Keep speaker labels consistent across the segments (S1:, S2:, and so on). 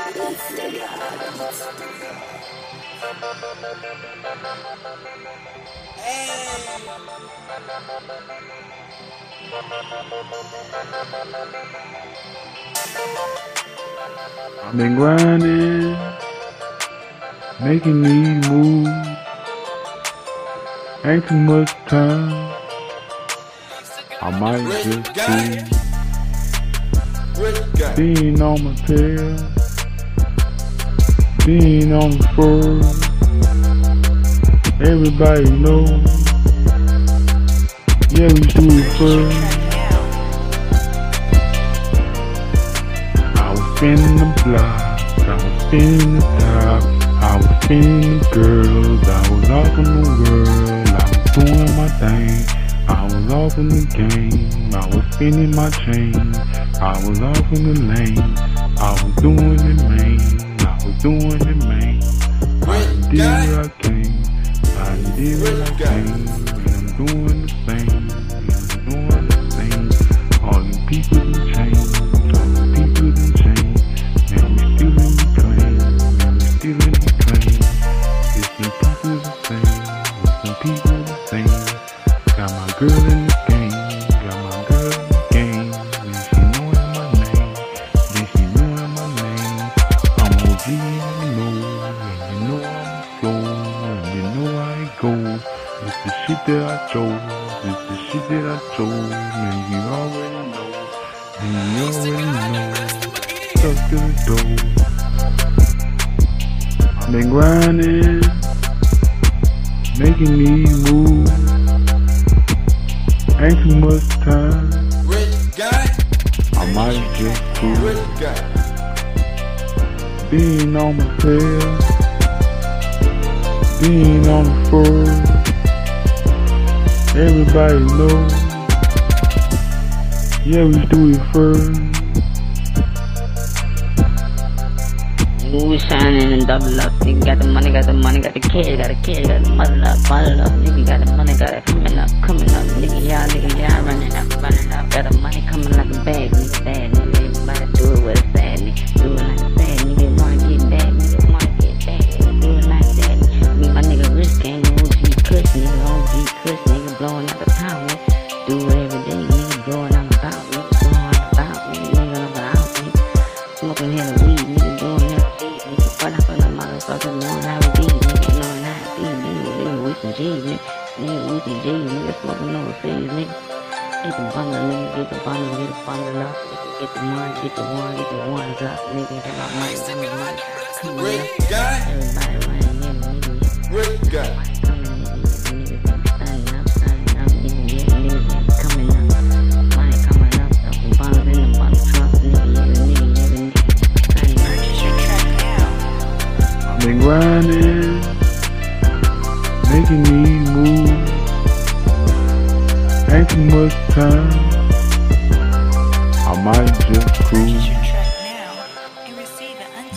S1: I've been grinding, making these moves. Ain't too much time. I might just be being on my tail, being on fur. Everybody know, yeah we do it first. I was spinning the block, I was spinning the top, I was spinning the girls, I was off in the world, I was doing my thing. I was off in the game, I was spinning my chain, I was off in the lane, I was doing it main, doing it main. I did what I came, I did what I came, and I'm doing the shit that I chose, it's the shit that I chose, and you already know, and you already know. Stuck to the door. Been grinding, making these moves. Ain't too much time. I might just cruise. Being on my tail. Being on the fur. Everybody know. Yeah, we do it first.
S2: We shining and double up. Nigga got the money, got the money, got the kid, got the kid, got the mother up, mother up. Nigga got the money, got it coming up, coming up. Nigga, yeah, nigga, yeah, running up, running up. Got the money coming like a bag, nigga, bad, nigga. Everybody do it with a sad, nigga. Do it Get the one, get the one, get the ones up, nigga. Get my money, get my money. Come on, everybody running in, nigga. Money coming in,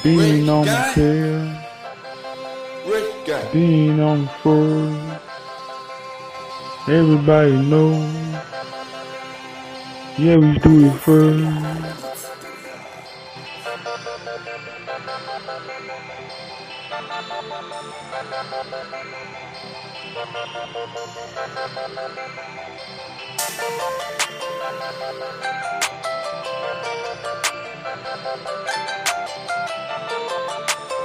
S1: Being on my tail, being on the fur. Everybody know. Yeah, we do it first.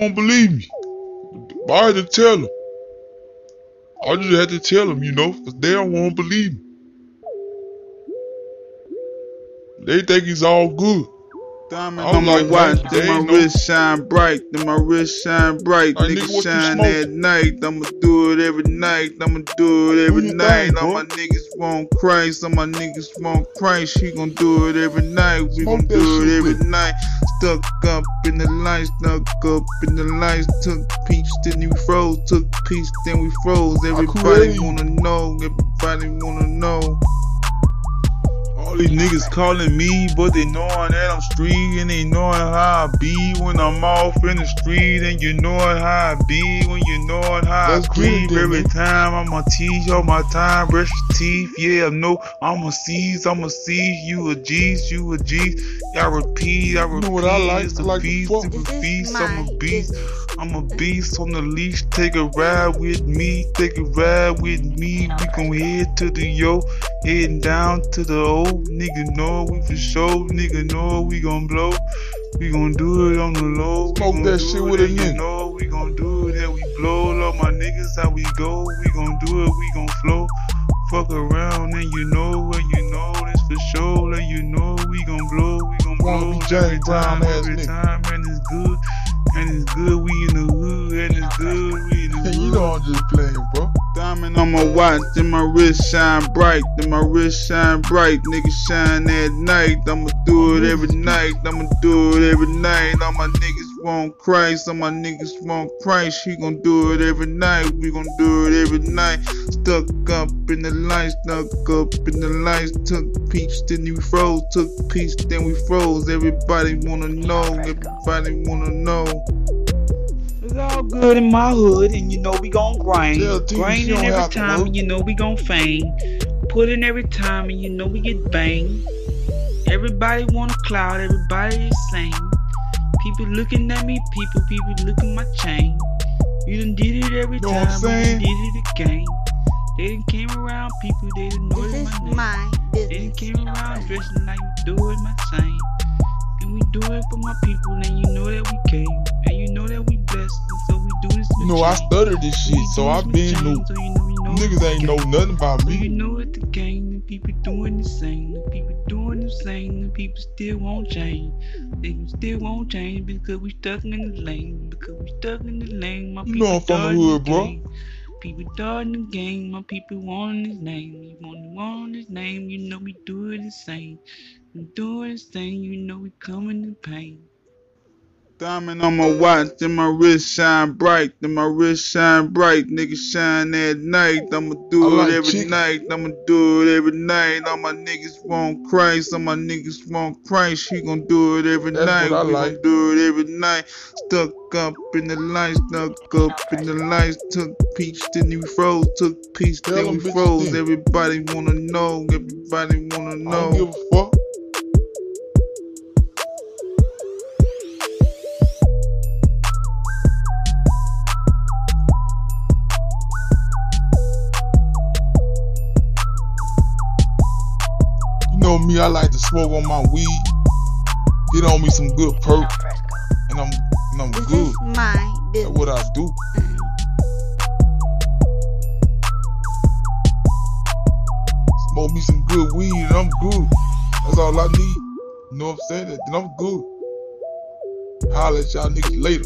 S3: won't believe me. I had to tell them. I just had to tell them, you know, 'cause they don't want to believe me. They think it's all good.
S4: Diamond on my
S3: like,
S4: watch, then my
S3: no-
S4: wrist shine bright, then my wrist shine bright.
S3: Like, nigga,
S4: nigga shine at night, I'ma do it every night, I'ma do it every night. All my niggas want Christ, all my niggas want Christ. He gon' do it every night, we gon' do it every night. Stuck up in the lights, stuck up in the lights. Took peach, then we froze. Took peach, then we froze. Everybody wanna know, everybody wanna know. All these niggas calling me, but they knowing that I'm street and they knowing how I be when I'm off in the street and you knowing how I be when you knowing how
S3: Let's
S4: I
S3: get
S4: creep
S3: then,
S4: every time I'ma tease all my time, brush your teeth, yeah, no, I'ma seize, I'ma seize, you a G's, you a G, I repeat, I repeat, You
S3: know what I like?
S4: it's
S3: I
S4: a
S3: like to
S4: beast, it's a
S2: is
S4: feast, I'm a beast. I'm a beast on the leash. Take a ride with me. Take a ride with me. We gon' head to the yo. Heading down to the O. Nigga know we for sure. Nigga know we gon' blow. We gon' do it on the low.
S3: Smoke
S4: we gon'
S3: that shit with a
S4: and you
S3: nigga.
S4: know we gon' do it and we blow. Love my niggas how we go. We gon' do it. We gon' flow. Fuck around and you know and you know this for sure. And you know we gon' blow. We gon' blow
S3: be James
S4: every time. Every
S3: nigga.
S4: time and it's good. And it's good, we in the hood, and it's good, we in the hood.
S3: You know I'm just playing, bro.
S4: Diamond on my watch, then my wrist shine bright, then my wrist shine bright. Nigga shine at night, I'ma do it every night, I'ma do it every night. All my niggas want Christ, all my niggas want Christ. He gon' do it every night, we gon' do it every night. Stuck up in the lights, stuck up in the lights. Took peach, then we froze. Took peach, then we froze. Everybody wanna know, everybody wanna know.
S5: It's all good in my hood, and you know we gon' grind.
S3: Tell T she
S5: Grinding every time, and you know we gon' fame. Put in every time, and you know we get banged. Everybody want a cloud, everybody is same. People looking at me, people, people looking my chain. You done did it every
S3: Know what I'm
S5: time, but
S3: saying?
S5: you did it again. They done came around, people, they didn't know
S2: This
S5: my
S2: is
S5: name.
S2: my
S5: They
S2: business.
S5: came around dressing like we do it my same. And we do it for my people, and you know that we came. And you know that we blessed, and so we
S3: You know I stutter this shit, so I
S5: this with
S3: been
S5: change,
S3: know.
S5: So you know, we know
S3: Niggas ain't know nothing about
S5: So you
S3: me.
S5: know at the game, the people doing the same. The people doing the same. The people still won't change. They still won't change because we stuck in the lane. Because we stuck in the lane. My
S3: You
S5: people
S3: know I'm from the hood, bro.
S5: People starting the game. My people want his name. You want want his name. You know we do it the same. We do it the same. You know we coming in pain.
S4: Diamond on my watch, then my wrist shine bright, then my wrist shine bright. Nigga shine at night, I'ma do it
S3: like
S4: every
S3: chicken.
S4: night, I'ma do it every night. All my niggas want Christ, all my niggas want Christ. He gon' do it every
S3: That's
S4: night, we
S3: like.
S4: gon' do it every night. Stuck up in the lights, stuck up in the lights. Took peach, then we froze. Took peach, then we froze. Everybody wanna know, everybody wanna
S3: I don't give
S4: know.
S3: a fuck. Know me, I like to smoke on my weed, get on me some good perk, and I'm and I'm
S2: This
S3: good.
S2: my
S3: That's what I do. Smoke me some good weed and I'm good. That's all I need. You know what I'm saying? Then I'm good. Holla at y'all niggas later.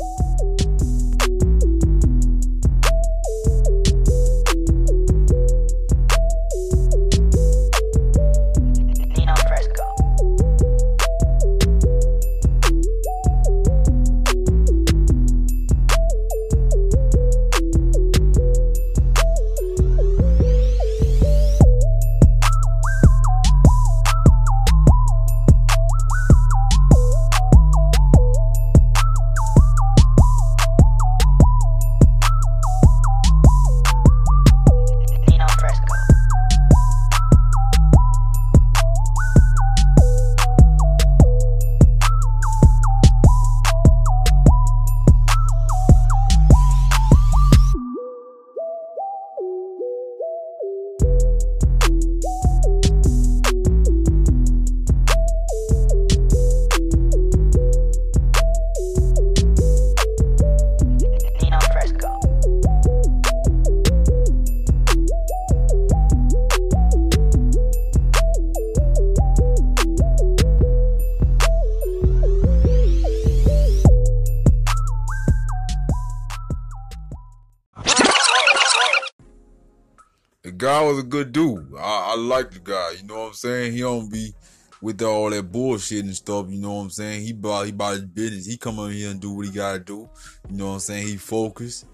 S6: Good dude. I, I like the guy. You know what I'm saying? He don't be with all that bullshit and stuff. You know what I'm saying? He about he about his business. He come over here and do what he gotta do. You know what I'm saying? He focused.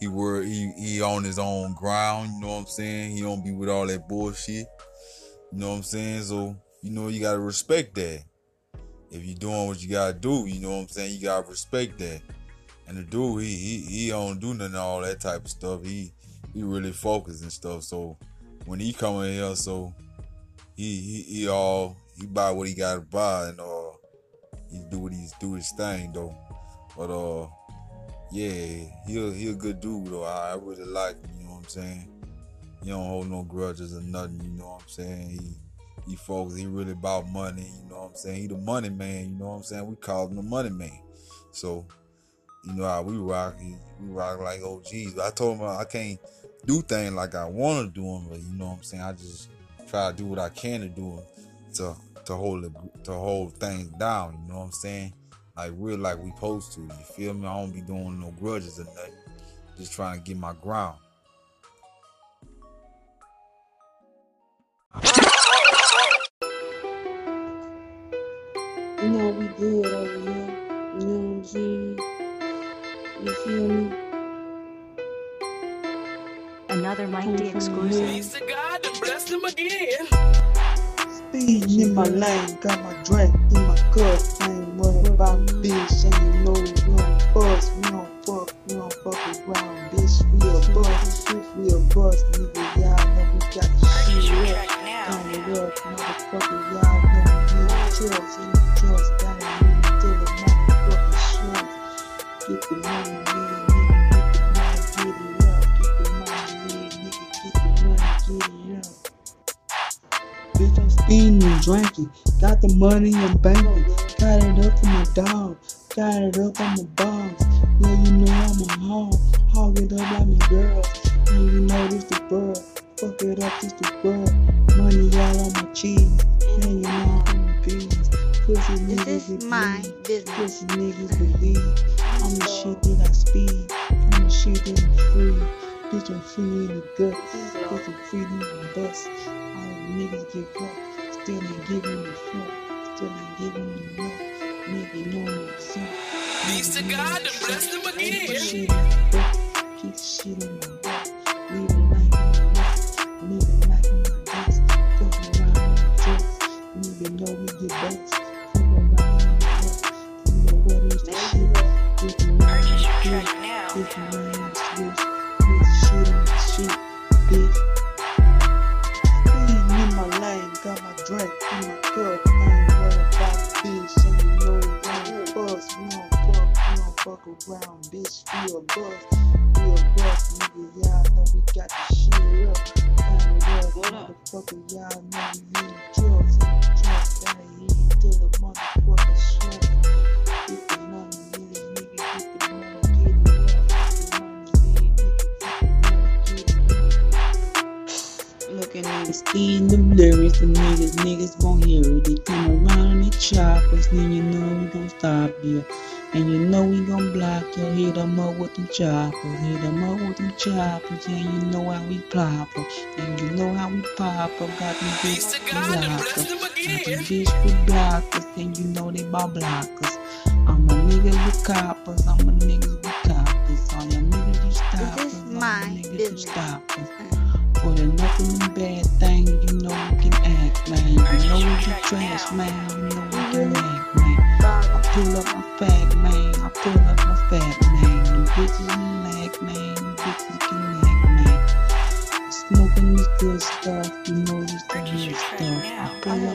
S6: He were he he on his own ground. You know what I'm saying? He don't be with all that bullshit. You know what I'm saying? So you know you gotta respect that. If you're doing what you gotta do, you know what I'm saying? You gotta respect that. And the dude, he he he don't do of all that type of stuff. He he really focused and stuff. So when he come in here, so he he, he all he buy what he gotta buy and uh he do what he's do his thing though. But uh yeah, he a, he a good dude though. I, I really like him, you know what I'm saying? He don't hold no grudges or nothing, you know what I'm saying? He he focused, he really about money, you know what I'm saying? He the money man, you know what I'm saying? We call him the money man. So, you know how we rock, we rock like OGs. But I told him I can't do things like I want to do them, but you know what I'm saying? I just try to do what I can to do to to hold it, to hold things down, you know what I'm saying? Like real like we supposed to. You feel me? I don't be doing no grudges or nothing. Just trying to get my ground.
S7: You know we good over here. You know what I'm saying? You feel me?
S8: Another Mike D
S7: Come from the
S8: exclusive.
S7: hood.
S9: to God to bless him again.
S7: Speed in my lane, got my drink in my cup. I ain't worried about bitch, and you know we don't bust, we don't fuck, we don't fuck around, bitch. We a bust, we a bust, nigga. Y'all know we got the shit up. Turn it up, motherfucker. Y'all know we in the trust, in the trust. Gotta move to the motherfucking shit. Get the money, nigga, Bitch, and drinking. Got the money and banking. Got it up in my dog. Got it up on my balls. Yeah, you know I'm a hog. Hog it up like my girl. And you know this the bird. Fuck it up, this the bird. Money all on my cheese. Hanging out on the bees. Pussy niggas
S10: This is my
S7: bleed.
S10: business.
S7: Pussy niggas believe. I'm the shit that I speed. I'm the shit that I'm free. Bitch, I'm free in the guts. Bitch, I'm free in the bus. All the niggas get caught. Still ain't giving me fuck. Still ain't giving me no. Nigga me so.
S9: Peace to God to bless him
S7: Keep the
S9: again.
S7: Keep the shit in my pop 'em. Got them
S9: Peace
S7: bitch
S9: to
S7: for
S9: God to
S7: blockers,
S9: bless him
S7: got them
S9: again.
S7: bitch blockers, and you know they bout blockers. I'm a nigga with coppers, I'm a nigga with coppers. All your niggas you stoppers, all your
S10: my
S7: niggas you
S10: business.
S7: stoppers. Put enough in them bad things, you know we can act, man. You know we can trash, man.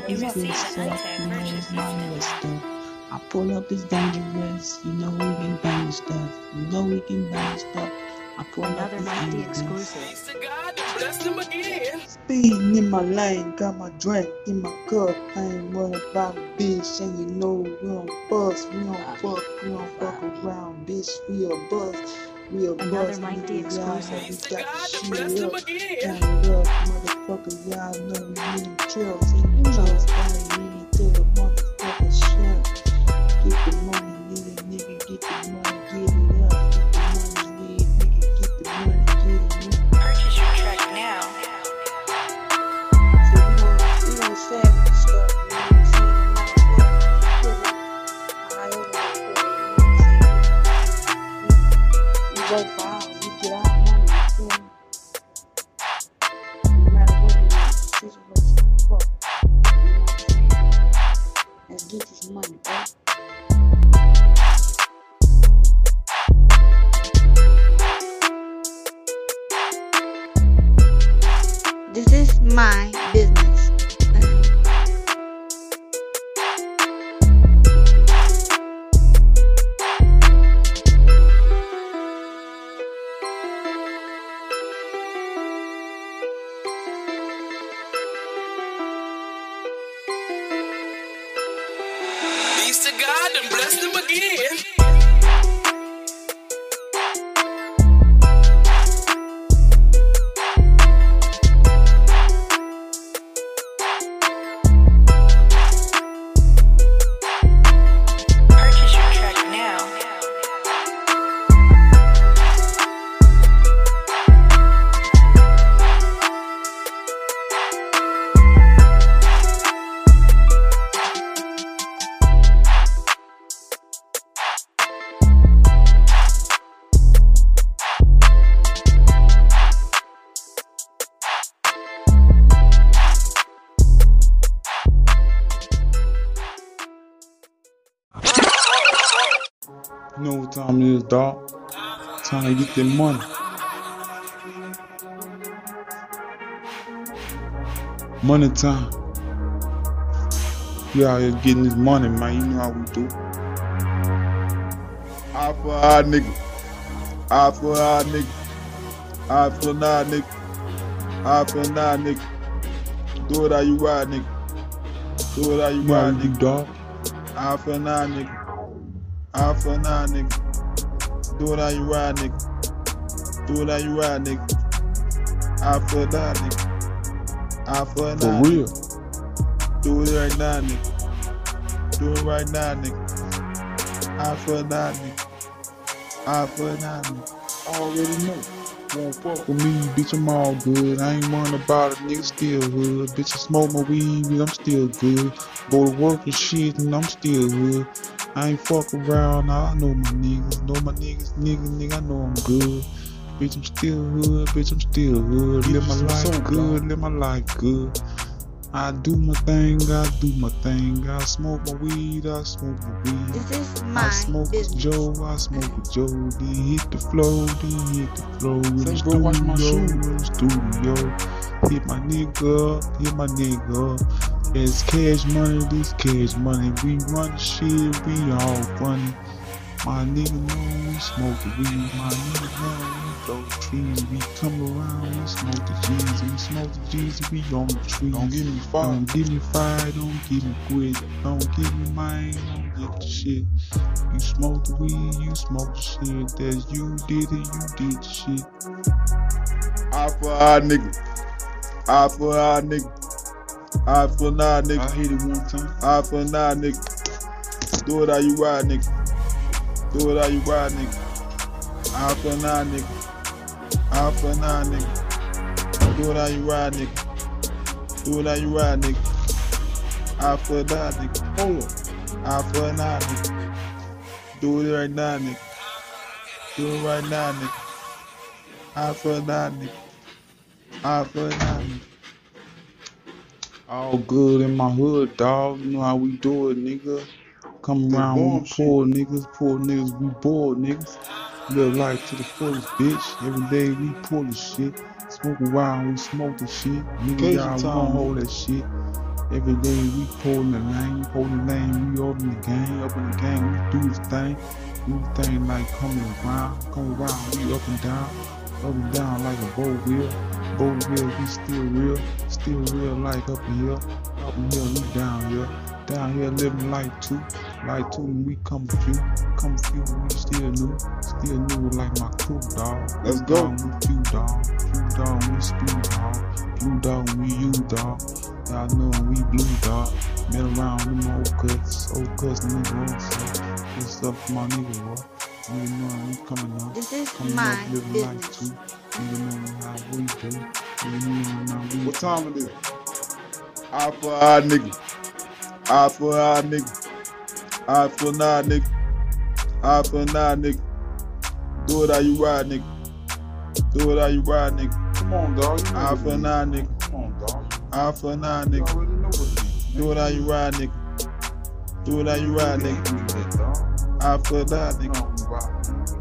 S7: I pull up this you know it's my real stuff. I pull up this dangerous, you know we can bang stuff. You know we can bang stuff. I pull
S8: Another
S7: this
S8: Mike
S7: dangerous.
S8: exclusive.
S9: Peace to God bless him again.
S7: Speeding in my lane, got my drink in my cup. I ain't worried about a bitch, and you know we don't bust, we don't fuck, we don't fuck around, bitch. We a bust, we a
S8: Another
S7: bust.
S8: Mike D
S7: nigga, y'all know
S8: exclusive.
S7: we
S9: Peace to
S7: got
S9: God
S7: the
S9: to bless
S7: shit up.
S9: again.
S7: Up, motherfucker. Y'all know we in the
S4: dog? Time to get that money. Money time. We out here getting this money, man. You know how we do. Eye for eye, nigga. Eye for eye, nigga. Eye for eye, nigga. Eye for eye, nigga. Do it how you ride, nigga. Do it how you
S1: You
S4: ride, nigga.
S1: dog.
S4: Eye for nigga. Eye for an nigga. Do it how you ride, nigga. Do it how you ride, nigga. Eye for an eye, nigga. Eye for an
S1: For
S4: eye.
S1: real.
S4: nigga. Do it right now, nigga. Do it right now, nigga. Eye for an eye, nigga. Eye for an eye, nigga.
S1: I already know. Won't fuck with me, bitch, I'm all good. I ain't worrying about it, nigga, still hood. Bitch, I smoke my weed, I'm still good. Go to work and shit, and I'm still hood. I ain't fuck around, I know my niggas. Know my niggas, nigga, nigga, I know I'm good. Bitch, I'm still hood, bitch, I'm still hood. Live my life
S4: soap,
S1: good,
S4: dog.
S1: live my life good. I do my thing, I do my thing. I smoke my weed, I smoke my weed.
S7: This is
S1: I
S7: my
S1: smoke with. Joe, I smoke with Joe. Then hit the flow, then hit the flow. In the
S4: Say, bro, watch my
S1: studio,
S4: shoe.
S1: in the studio. Hit my nigga up, hit my nigga up. It's cash money, this cash money. We run shit, we all funny. My nigga know we smoke the weed. My nigga know we the trees. We come around, we smoke the G's. We smoke the G's, we on the trees.
S4: Don't get me fired.
S1: Don't get me fired, don't get me quit. Don't get me mine, don't get the shit. You smoke the weed, you smoke the shit. That's you did it, you did the shit.
S4: Eye for eye, nigga. Eye for eye, nigga. Eye for an eye, nigga.
S1: I hit it one time.
S4: Eye for an eye, nigga. Do it how you ride, nigga. Do it how you ride, nigga. Eye for an eye, nigga. Eye for an eye, nigga. Do it how you ride, nigga. Do it how you ride, nigga. Eye for an eye, nigga. Hold up. Eye for an eye, nigga. Do it right now, nigga. Do it right now, nigga. Eye for an eye, nigga. Eye for an eye, nigga.
S1: All good in my hood, dog. You know how we do it, nigga. Come around, we poor niggas, poor niggas, we bored niggas. Live life to the fullest, bitch. Every day we pull the shit. Smoke around, we smoke the shit. Nigga, y'all, gon' hold that shit. Every day we pulling the lane, holding the lane, we open the game, up in the game, we do this thing. Do the thing like coming around, come around, we up and down, up and down like a boat wheel. Boat wheel, we still real, still real like up in here, up in here, we down here. Down here living life too, life too, and we come few, come few, we still new, still new like my crew, dog.
S4: Let's
S1: We
S4: go.
S1: down with you, dog. Few dog, we spew, dog. Blue dog, we you, dog. Y'all know we blue, dog. Met around them old cuts, old cuts, nigga, old stuff. What's up, my nigga, bro? Nigga know we coming up.
S7: This is
S1: Coming
S7: my
S1: up, living life
S7: business.
S1: too. Nigga know how we do. Nigga know how we
S4: What time it is? Eye for eye, nigga. Eye for eye, nigga. Eye for an eye, nigga. Eye for an eye, nigga. Do it how you ride, nigga. Do it how you ride, nigga.
S3: Come on, dog.
S4: Eye for an eye, nigga.
S3: Come on, dog.
S4: Eye for an eye, nigga.
S3: already know what it is.
S4: Do it how you ride, nigga. Do it how you ride, nigga.
S3: can do that, dog.
S4: Eye for an eye, nigga.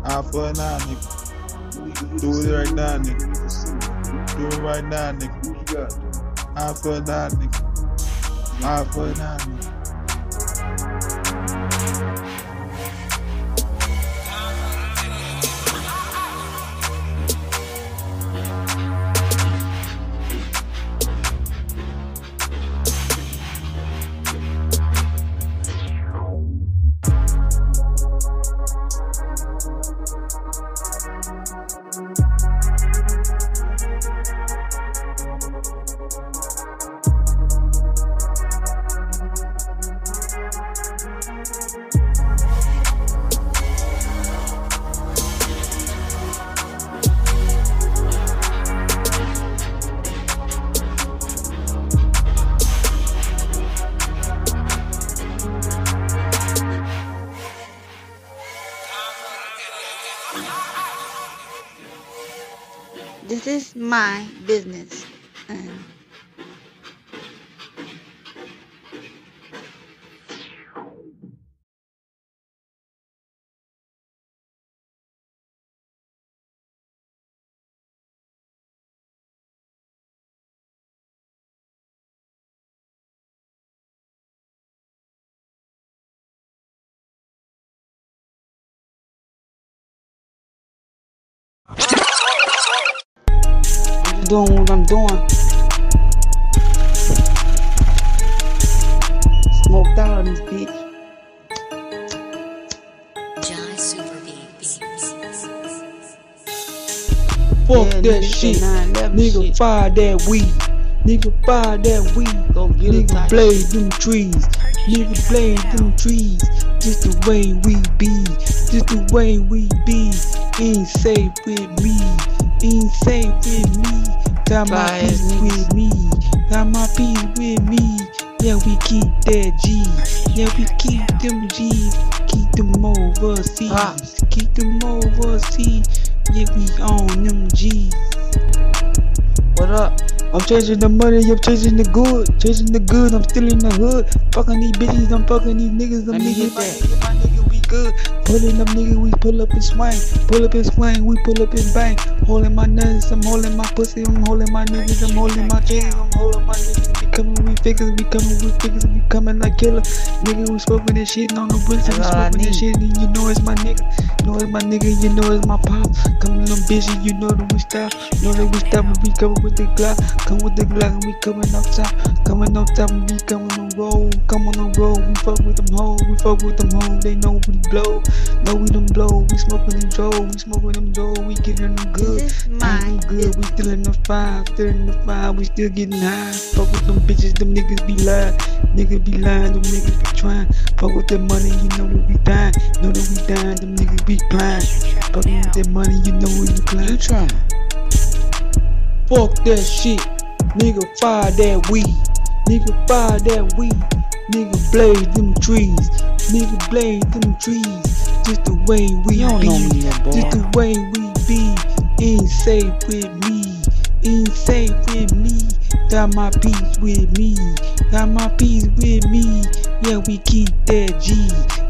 S4: Eye for an eye, nigga. Do it right now, nigga.
S3: You need to see it.
S4: Do it right now, nigga.
S3: What you got to?
S4: Eye for eye, nigga. Eye for eye, nigga.
S5: Doing what I'm doing. Smoked out in this bitch.
S8: Jai Super Beats.
S5: Fuck
S6: Yeah,
S5: that
S6: nigga,
S5: shit. Nigga,
S6: shit.
S5: fire that weed. Nigga, buy that weed.
S6: Go get
S5: Nigga, blaze them trees. Nigga, blaze them trees. Just the way we be. Just the way we be. Ain't safe with me. Ain't safe with me. Got my
S6: Fly
S5: peace
S6: niggas.
S5: with me. Got my peace with me. Yeah, we keep that G. Yeah, we keep them G's. Keep them overseas.
S6: Ah.
S5: Keep them overseas. Yeah, we on them G's.
S6: what up?
S5: I'm chasing the money, I'm chasing the good, chasing the good, I'm still in the hood. Fucking these bitches, I'm fucking these niggas, I'm niggas, my nigga, my nigga, we good. Pulling up nigga, we pull up and swing, pull up and swing, we pull up and bang. Holding my nuts, I'm holding my pussy, I'm holding my niggas, I'm holding my chains, I'm holding my niggas. We coming, we figures, we coming, we figures, we coming like killer. Nigga, we smoking this shit on the bricks, we
S6: all I
S5: smoking this shit, and you know it's my nigga. You know it's my nigga, you know it's my pop. Coming on busy, you know that we stop. You Know that we stop when we coming with the Glock. Come with the Glock and we coming off top. Coming off top and we coming on roll. Come on the road, we fuck with them hoes. We fuck with them hoes, they know we blow. Know we them blow. We smoking them Joe, we smoking them Joe. We getting them good.
S6: This is
S5: good, we still in the five, still in the five, we still getting high. Fuck with them bitches, them niggas be lying. Niggas be lying, them niggas be trying. Fuck with that money, you know that we dying. Know that we dying, them niggas be blind. Fuck with that money, you know we
S6: You
S5: decline.
S6: trying?
S5: Fuck that shit. Nigga, fire that weed. Nigga, fire that weed. Nigga, blaze them trees. Nigga, blaze them trees. Just the way we
S6: You
S5: be. Just the way we be. Ain't safe with me. Ain't safe with me. Got my peace with me. Got my peace with me. Yeah, we keep that G.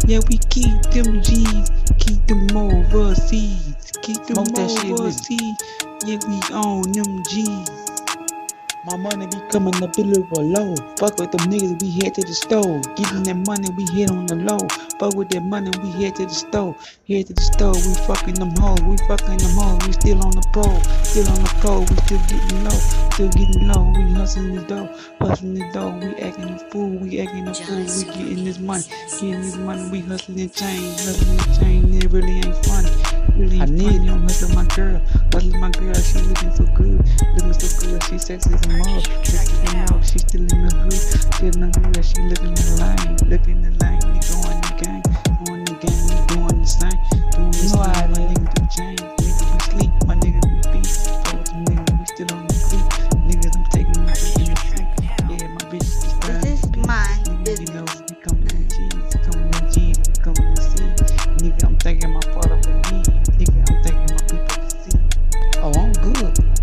S5: Yeah, we keep them G's. Keep them overseas. Keep them
S6: Smoke
S5: overseas. Yeah, we own them G's. My money be coming up a little low. Fuck with them niggas, we head to the store. Getting that money, we head on the low. Fuck with that money, we head to the store. Head to the store, we fucking them hoes. We fucking them hoes. We still on the pole. Still on the pole, we still getting low. Still getting low, we hustling the dough. Hustling the dough, we acting a fool. We acting a fool. We getting this money. Getting this money, we hustling chain. Hustling the chain, it really ain't funny. Really
S6: I need.
S5: I'm hustling my girl. Hustling my girl, she looking so good. Looking so good, she sexy as a mug. Sexy as a mug, she still in the hood. Still in the hood, she looking the line. Looking the line, we going the gang. Going the gang, we doing the same. Doing the
S6: You
S5: same, my nigga do change.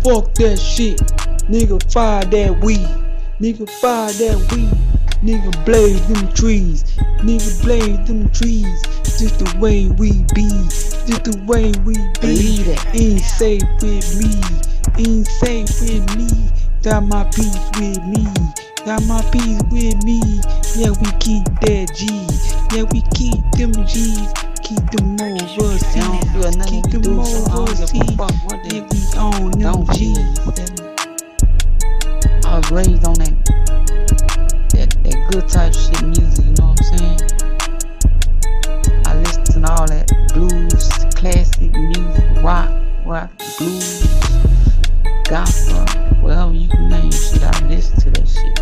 S5: Fuck that shit. Nigga, fire that weed. Nigga, fire that weed. Nigga, blaze them trees. Nigga, blaze them trees. Just the way we be. Just the way we be. Ain't safe with me. Ain't safe with me. Got my peace with me. Got my peace with me. Yeah, we keep that G. Yeah, we keep them G's. Keep them overseas.
S11: They don't feel nothing
S5: Keep
S11: we
S5: them
S11: do, so I don't give a
S5: overseas.
S11: fuck what they
S5: Yeah, we
S11: don't feel.
S5: G's.
S11: I was raised on that, that that good type shit music, you know what I'm saying? I listen to all that blues, classic music, rock, rock, blues, gospel, whatever you can name shit. I listen to that shit.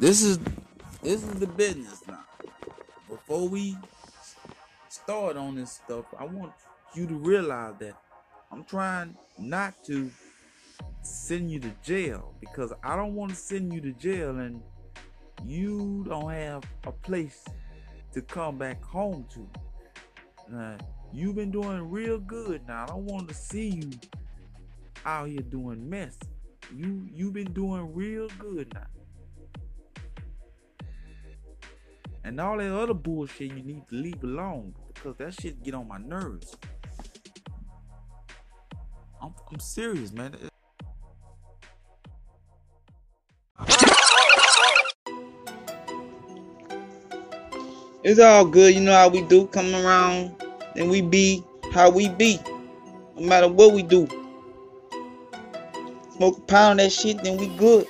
S11: This is
S1: this is the business now. Before we start on this stuff, I want you to realize that I'm trying not to send you to jail because I don't want to send you to jail and you don't have a place to come back home to. Now, you've been doing real good now. I don't want to see you out here doing mess. You you've been doing real good now. And all that other bullshit you need to leave alone because that shit get on my nerves. I'm, I'm serious, man.
S4: It's all good, you know how we do. Come around and we be how we be. No matter what we do. Smoke a pound of that shit, then we good.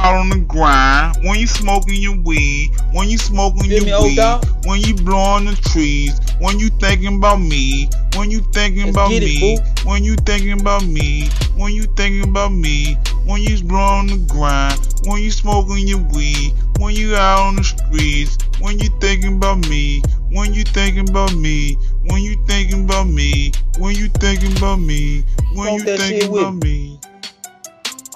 S1: Out on the grind, when you smoking your weed, when you smoking
S4: Feel
S1: your
S4: me,
S1: weed,
S4: dog?
S1: when you blowing the trees, when you thinking about me, when you thinking
S4: Let's
S1: about
S4: get it,
S1: me, when you thinking about me, when you thinking about me, when you blowing the grind, when you smoking your weed, when you out on the streets, when you thinking about me, when you thinking about me, when you thinking about me, when you thinking about me, when
S4: Smoke
S1: you thinking about
S4: me.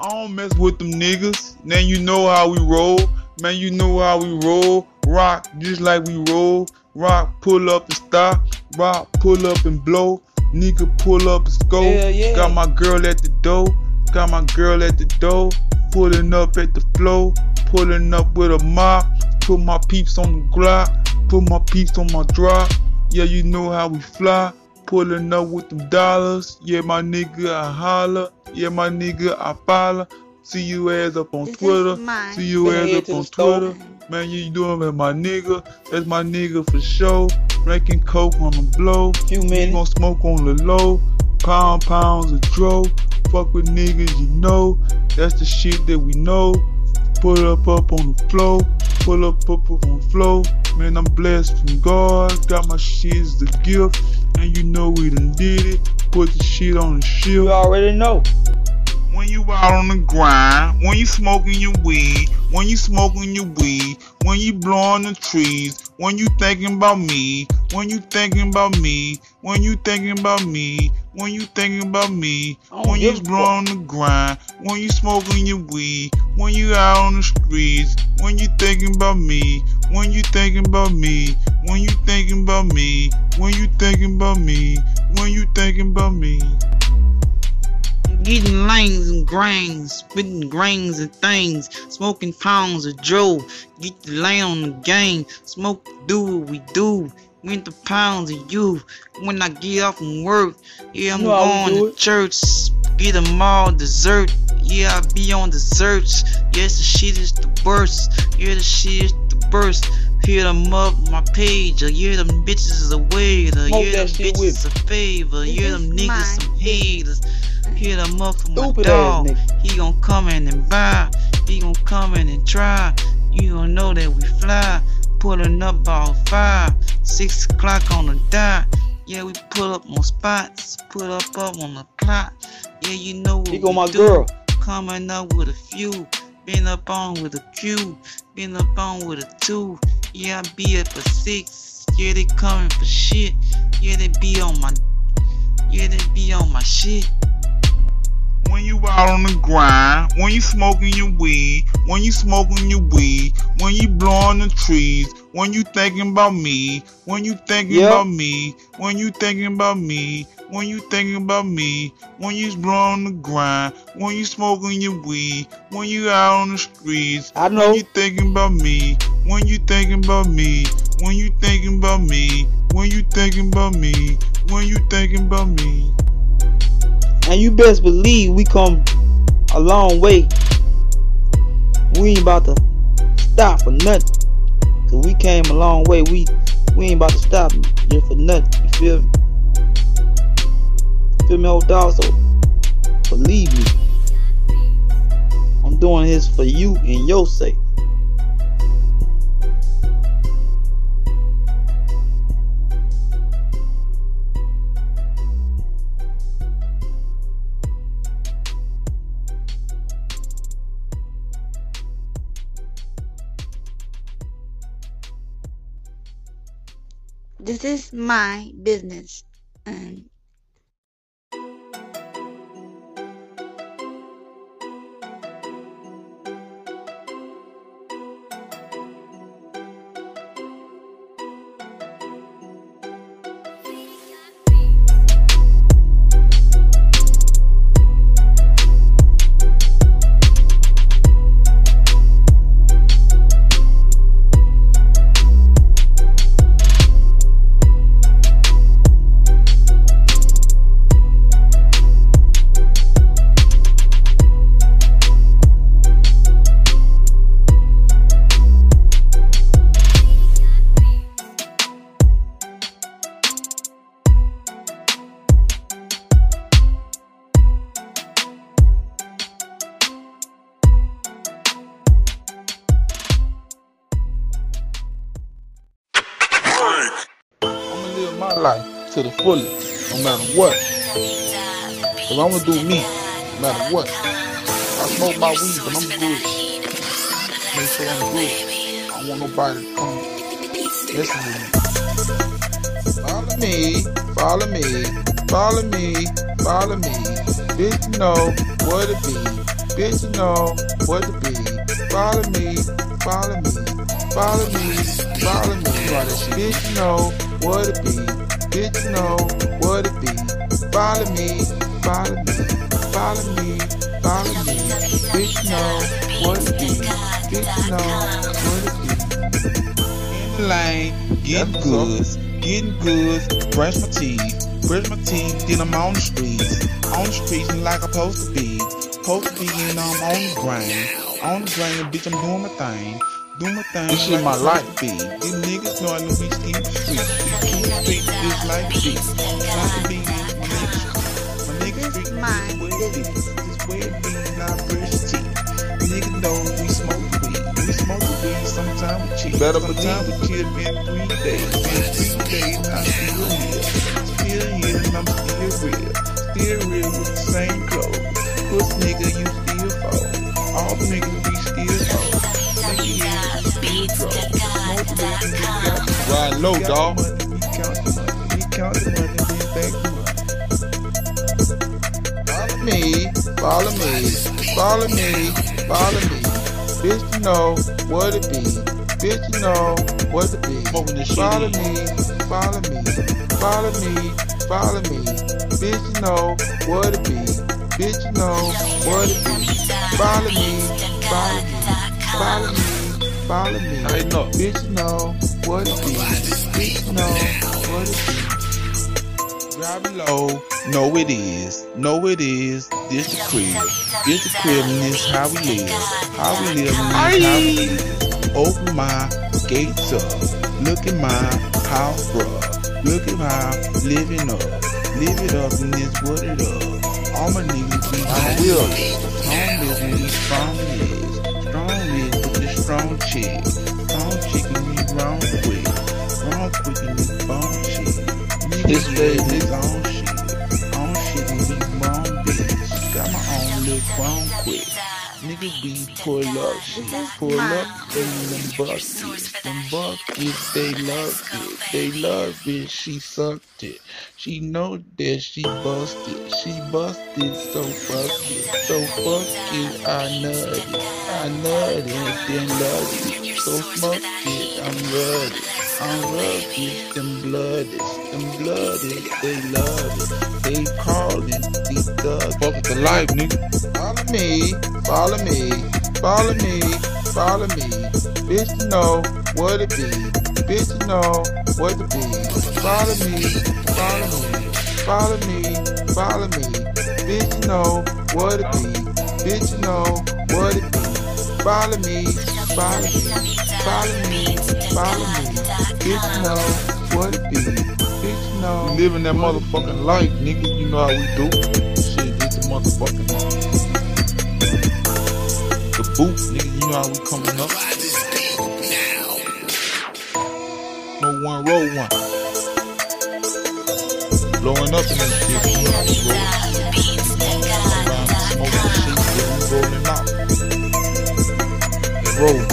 S1: I don't mess with them niggas. Now you know how we roll. Man, you know how we roll. Rock just like we roll. Rock pull up and stop. Rock pull up and blow. Nigga pull up and go.
S4: Yeah, yeah.
S1: Got my girl at the door. Got my girl at the door. Pulling up at the flow. Pulling up with a mop. Put my peeps on the Glock. Put my peeps on my drop. Yeah, you know how we fly. Pulling up with them dollars. Yeah, my nigga, I holler. Yeah, my nigga, I follow. See you ass up on
S11: This
S1: Twitter.
S11: mine.
S1: See you
S4: Better
S1: ass up on. Twitter. Man, you doing with my nigga. That's my nigga for sure. Drinking coke on the blow.
S4: Few
S1: We
S4: minutes.
S1: gon' smoke on the low. Pound pounds of dro. Fuck with niggas, you know. That's the shit that we know. Pull up up on the flow. Pull up up on the flow. Man, I'm blessed from God. Got my shit as a gift. And you know we done did it. Put the shit on the
S4: You already know.
S1: When you out on the grind, when you smoking your weed, when you smoking your weed, when you blowing the trees,
S4: when you thinking about me, when you thinking about me, when you thinking about me, when you thinking about me, when you
S11: give a fuck.
S4: blow on the grind, when you smoking your weed, when you out on the streets, when you thinking about me, when you thinking about me, when you thinking about me, when you thinking about me, when you thinking about me.
S11: Getting lanes and grains, spitting grains and things, smoking pounds of Joe. Get the lane on the game, smoke, do what we do. Win the pounds of you. When I get off from work, yeah, I'm
S3: You know how we
S11: going to church. Get them all dessert. Yeah, I be on desserts. Yes, the shit is the worst. Yeah, the shit is the worst. Hit them up my page. Yeah, them bitches is a waiter.
S3: Smoke
S11: Yeah, them bitches a favor. Yeah, them niggas some haters. Hit them up my dog.
S3: nigga.
S11: He gon' come in and buy. He gon' come in and try. You gon' know that we fly. Pulling up all five. Six o'clock on the dot. Yeah, we pull up on spots. Put up up on the clock. Yeah, you know what
S3: Here go
S11: we
S3: my
S11: do.
S3: girl.
S11: Coming up with a few. Been up on with a Q. Been up on with a two. Yeah, I be up for six. Yeah, they coming for shit. Yeah, they be on my. Yeah, they be on my shit.
S4: When you out on the grind, when you smoking your weed, when you smoking your weed, when you blowing the trees, when you thinking about me, when you thinking
S3: Yep.
S4: about me, when you thinking about me, when you thinking about me, when you blowing the grind, when you smoking your weed, when you out on the streets,
S3: I know.
S4: when you thinking about me, when you thinking about me, when you thinking about me, when you thinking about me, when you thinking about me.
S3: And you best believe we come a long way. We ain't about to stop for nothing. Cause we came a long way. We we ain't about to stop just for nothing. You feel me? Feel me, old dog? So believe me. I'm doing this for you and your sake.
S10: This is my business. And
S1: I'ma live my life to the fullest, no matter what. Cause I'ma do me, no matter what. I smoke my weed, but I'm good. Make sure I'm good. I don't want nobody to come with me. Follow me, follow me, follow me, follow me. Bitch, you know what it be. Bitch, you know what it be. Follow me, follow me, follow me, follow me. Bitch, know what it be. Bitch, know what it be. Follow me, follow me, follow me, follow me. Bitch, know what it be. Bitch, know what it be.
S4: in the lane, getting goods, getting goods, brush my teeth, brush my teeth, then I'm on the streets, on the streets like I'm supposed to be, supposed to be and I'm on the grind, on the grind, bitch, I'm doing my thing, doing my thing.
S1: This shit
S4: like
S1: my life.
S4: supposed to Be. These niggas know I know we still street, we keep the street just like this, like the beat is my niggas, my niggas street is
S10: my
S4: the way it is, this way it be, not brush your teeth. Niggas know we smoke weed, we smoke weed, sometimes we cheat,
S1: Better
S4: sometimes we chill, been three days, been three days, I'm still here, still here, and I'm still real, still real with the same clothes. Puss nigga, you still fall. All the niggas we still fall. Nigga, yeah, you still grow. Smoke
S1: Ride low, dog.
S3: the money, we count the money. We count the money, then back the money.
S1: Follow me, follow me, follow me, follow me. Bitch, you know what it be. Bitch, you know what it be.
S11: Smoking this shit
S1: Follow me, follow me, follow me, follow me. Bitch, you know what it be. Bitch, you know what it be. Follow me, follow me, follow me, follow me.
S11: Hey, no.
S1: Bitch, know what it be. Bitch, know what it be.
S11: Drive it low, know it is, know it is. This the crib, this the crib, and this how we live, how we live, and this how we live. Open my gates up, look at my house, bruh. Look at my I'm living up, live it up, and this what it up. All my niggas be
S1: I
S11: home
S1: will.
S11: Strong legs strong chick, strong chick and we wrong quick, wrong quick and we bone shit.
S1: This
S11: this on shit, on shit and we wrong bitch. Got my own little grown quick. Nigga, be pull up pull up in them buckets, them buckets, they love it, they love it, she sucked it. She know that she busted, she busted, so fuck it, so fuck it, I nutted, I nutted, then loved it, so smoke it, I'm rugged, Them blooded, them blooded, they love it, they callin' these thugs, fuck it the life, nigga.
S1: Follow me, follow me, follow me, follow me. Bitch, you know what it be. Bitch, you know what it be. Follow me, follow me, follow me, follow me. Bitch, you know what it be. Bitch, you know what it be. Follow me, follow me, follow me, follow me. Bitch, you know what it be. Bitch, know.
S11: We living that motherfucking life, nigga. You know how we do. Shit, it's the motherfucking the boot, nigga. You know how we coming up. No one roll one. Blowing up in this shit. You know how we roll. And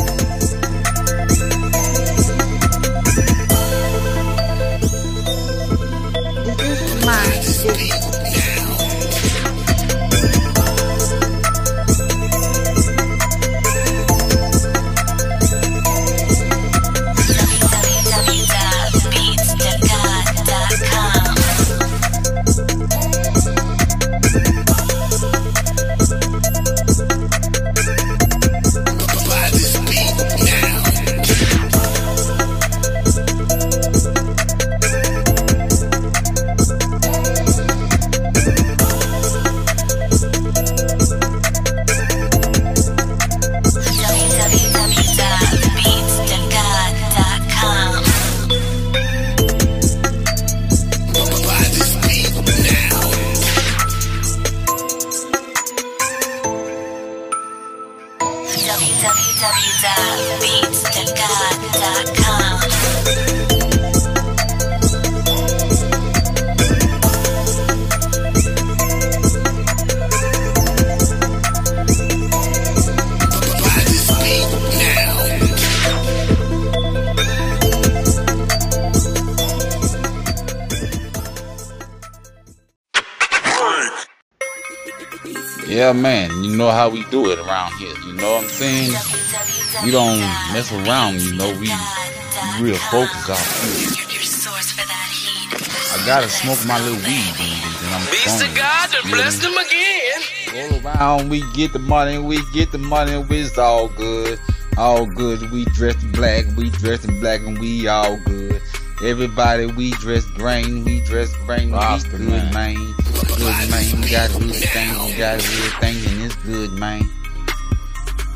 S11: how we do it around here. You know what I'm saying? We don't mess around. You know, we real focused out here. I gotta smoke my little weed, and I'm
S12: Beast
S11: phony.
S12: of God to
S11: You
S12: bless them again.
S11: Roll around, we get the money, we get the money, it's all good. All good. We dressed in black, we dressed in black, and we all good. Everybody, we dressed green, we dressed green,
S1: Rasta,
S11: we good,
S1: man.
S11: man. Good, man. We got a good thing, we got a good thing, and it's good, man.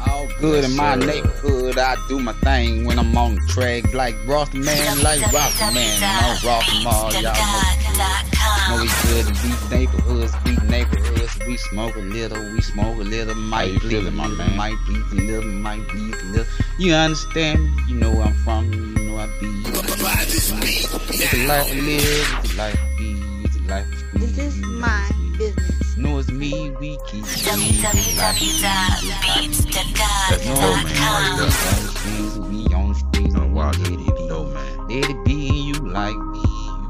S11: All good
S1: Yes,
S11: in my
S1: sir.
S11: neighborhood. I do my thing when I'm on the track, like Rasta man, like Rasta man. No Rasta Mall, y'all know. Know we good in these neighborhoods, we neighborhoods. We smoke a little, we smoke a little, might
S1: you
S11: bleed a little, might bleed a little, might bleed a little. You understand me? You know where I'm from, you know I be. It's the life I live, it's the life I be, it's the life I
S10: this is my business.
S11: No, it's me, we keep
S6: www.beats.com.
S11: We on the streets. I'm watching it, though, man. Let it be, you like me,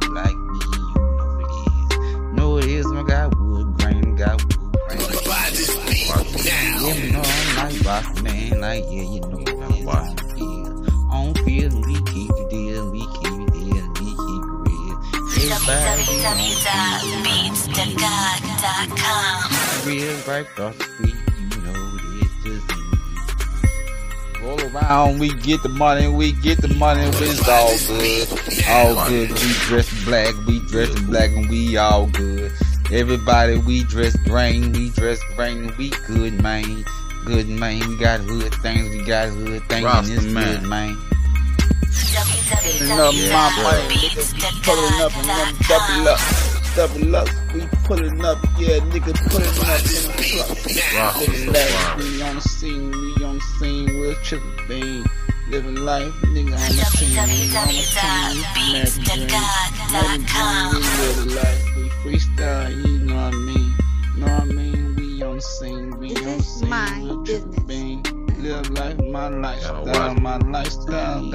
S11: you like me, you know it is. No, it is, my guy, wood grain, got wood grain. Buy this beat now.
S13: Yeah,
S11: you know, I'm like boss, man, like, yeah, you know. It real right across the street. You know it's just me. Roll around, we get the money, we get the money, it's all good. All good, we dress in black, we dress in black, and we all good. Everybody, we dress green, we dress green, and we good, man. Good, man. We got hood things, we got hood things, and it's
S14: Rasta, man.
S11: good, man.
S6: Pulling up my money, nigga, we pulling up and then double up. Double up, we pulling up, yeah, nigga pulling up in the truck.
S14: Rasta,
S6: Living life, we on the scene, we on the scene with triple beam. Living life, nigga on the scene, we on the scene, American dream. American dream, we live life, we freestyle, you know what I mean. Know what I mean? We on the scene, we on the scene
S10: my
S6: with triple
S10: business.
S6: beam. Live life, my lifestyle,
S14: watch
S6: my lifestyle, beam.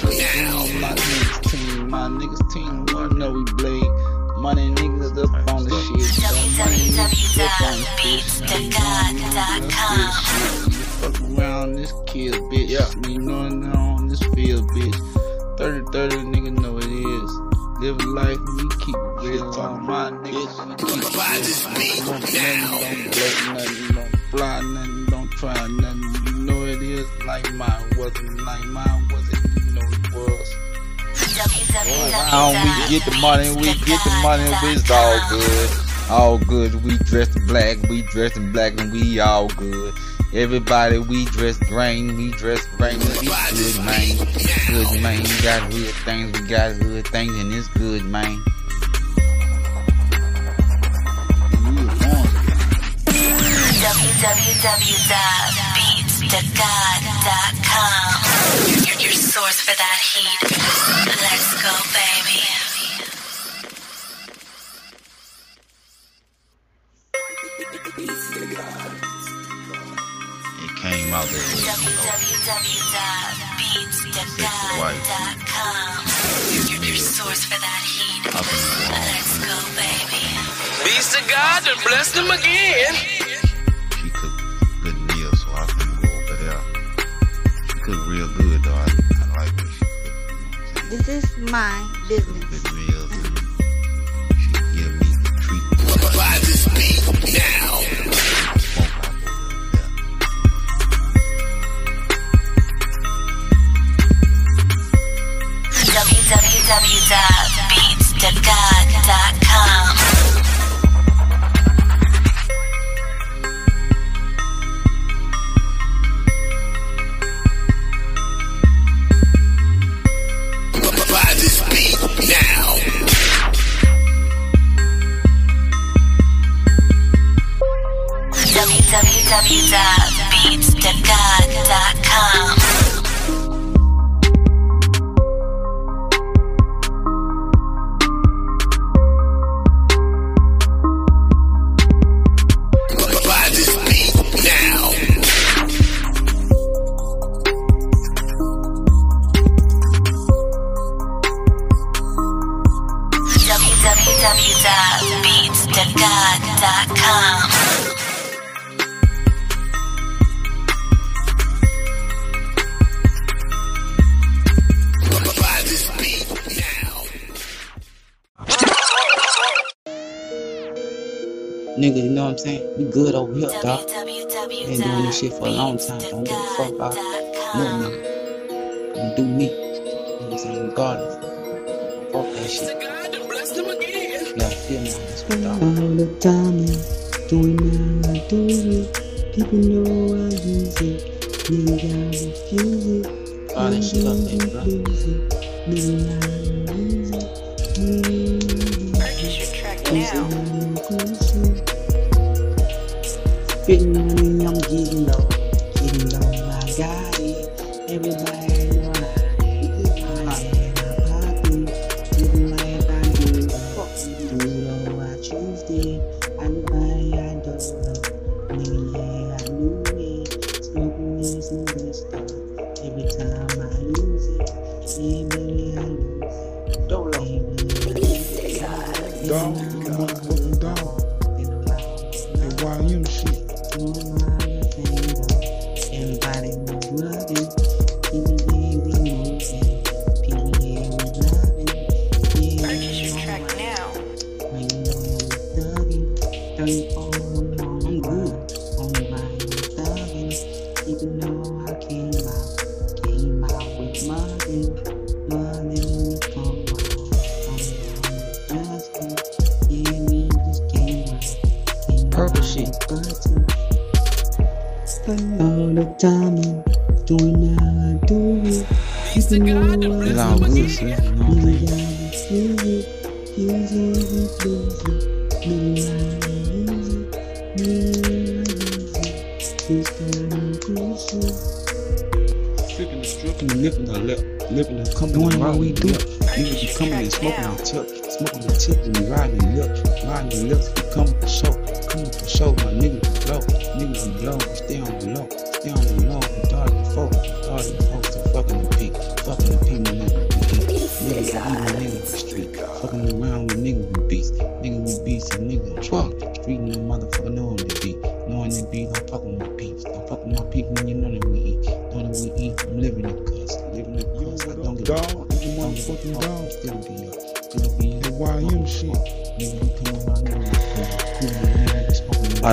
S6: Triple beam, my niggas team, my niggas team, you know we blade. Money niggas up on the shit. so Money niggas up on the fish. You fuck around this kill, bitch. Yeah. You know on this field, bitch. 30 30, nigga know it is. Live life, we keep it real. All my niggas, we keep it real. Don't nothing, don't blow nothing, don't fly nothing, don't try nothing. Is like mine wasn't, like mine wasn't, you know it was.
S11: Around, we get the money, we get the money, it's all good. All good, we dress in black, we dress in black, and we all good. Everybody, we dress green, we dress green, we good, man. Good, man. We got hood things, we got hood things, and it's good, man.
S6: And we was on
S13: www.beatsthegod.com. Your, your source for that heat. Let's go, baby.
S11: It came out there. way.
S13: www.beatsthegod.com. Your, your source for that heat.
S11: Up in the.
S13: Let's go, baby.
S15: Beats to God and bless them again.
S11: She cooked real good, though. I, I like what she cooked. You know what I'm saying?
S10: This is my business.
S11: good meals and she give me the treatment.
S15: Buy this beat now.
S11: Smoke long time. Don't give a fuck about no. I'm do me. You know what I'm saying? Regardless. Fuck that shit.
S15: God
S11: gotta feel me dog.
S7: All the time, doing now, I do it. People know I use it. Nigga, I refuse it.
S11: God, that shit up, baby, bro.
S7: Nigga, I lose it.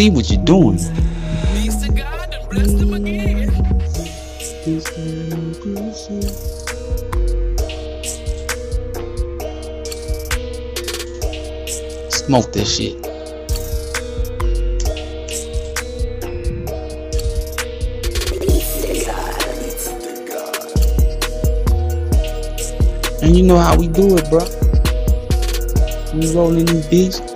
S5: see what you're doing. Smoke this shit. And you know how we do it, bro. We rolling
S8: these
S1: beats.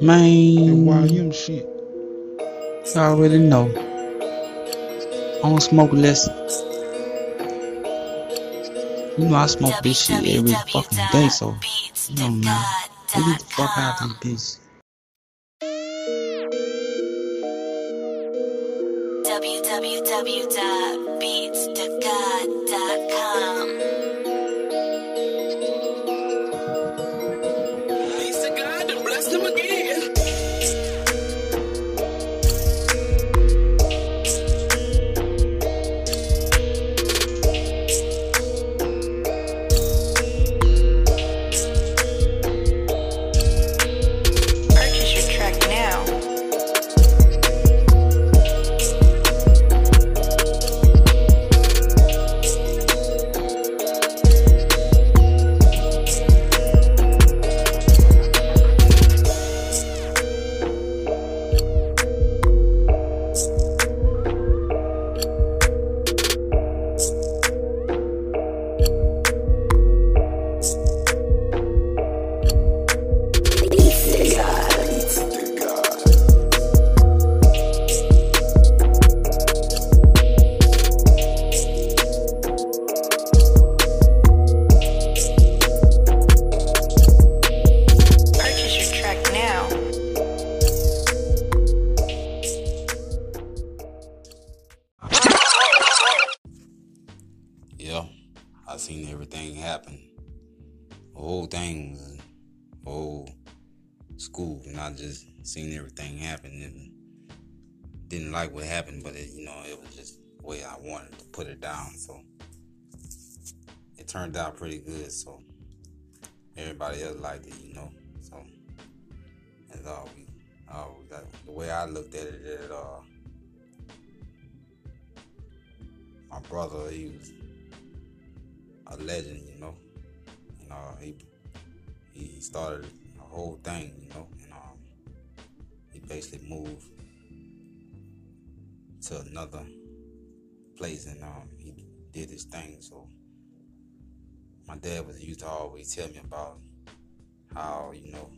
S5: Man.
S1: YM shit.
S5: You already know. I don't smoke less. You know I smoke this shit every fucking day, so you know man. Get the fuck out of this bitch.
S11: www. everything happened. The whole thing was whole school, and I just seen everything happen and didn't like what happened, but it, you know, it was just the way I wanted to put it down. So it turned out pretty good. So everybody else liked it, you know. So that's all we, all we got. The way I looked at it, that uh, my brother, he was a legend, you know. You uh, know, he he started the whole thing, you know, and um, he basically moved to another place, and um, he did his thing. So my dad was used to always tell me about how you know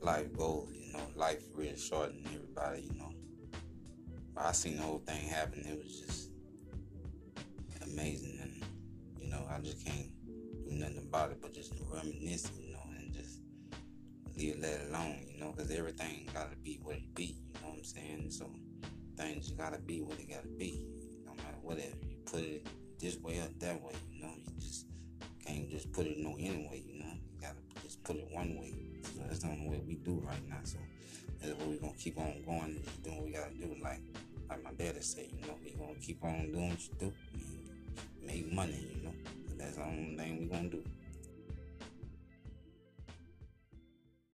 S11: life goes, you know, life really short, and everybody, you know. But I seen the whole thing happen. It was just amazing know, I just can't do nothing about it but just reminisce. You know, and just leave it alone. You know, because everything gotta be what it be. You know what I'm saying? So things gotta be what it gotta be. No matter whatever you put it this way or that way. You know, you just can't just put it no any way. You know, you gotta just put it one way. So that's the only way we do right now. So that's what we're gonna keep on going and just doing what we gotta do. Like like my daddy said, you know, we gonna keep on doing what you do and make money. You know, that's the only thing we gonna do.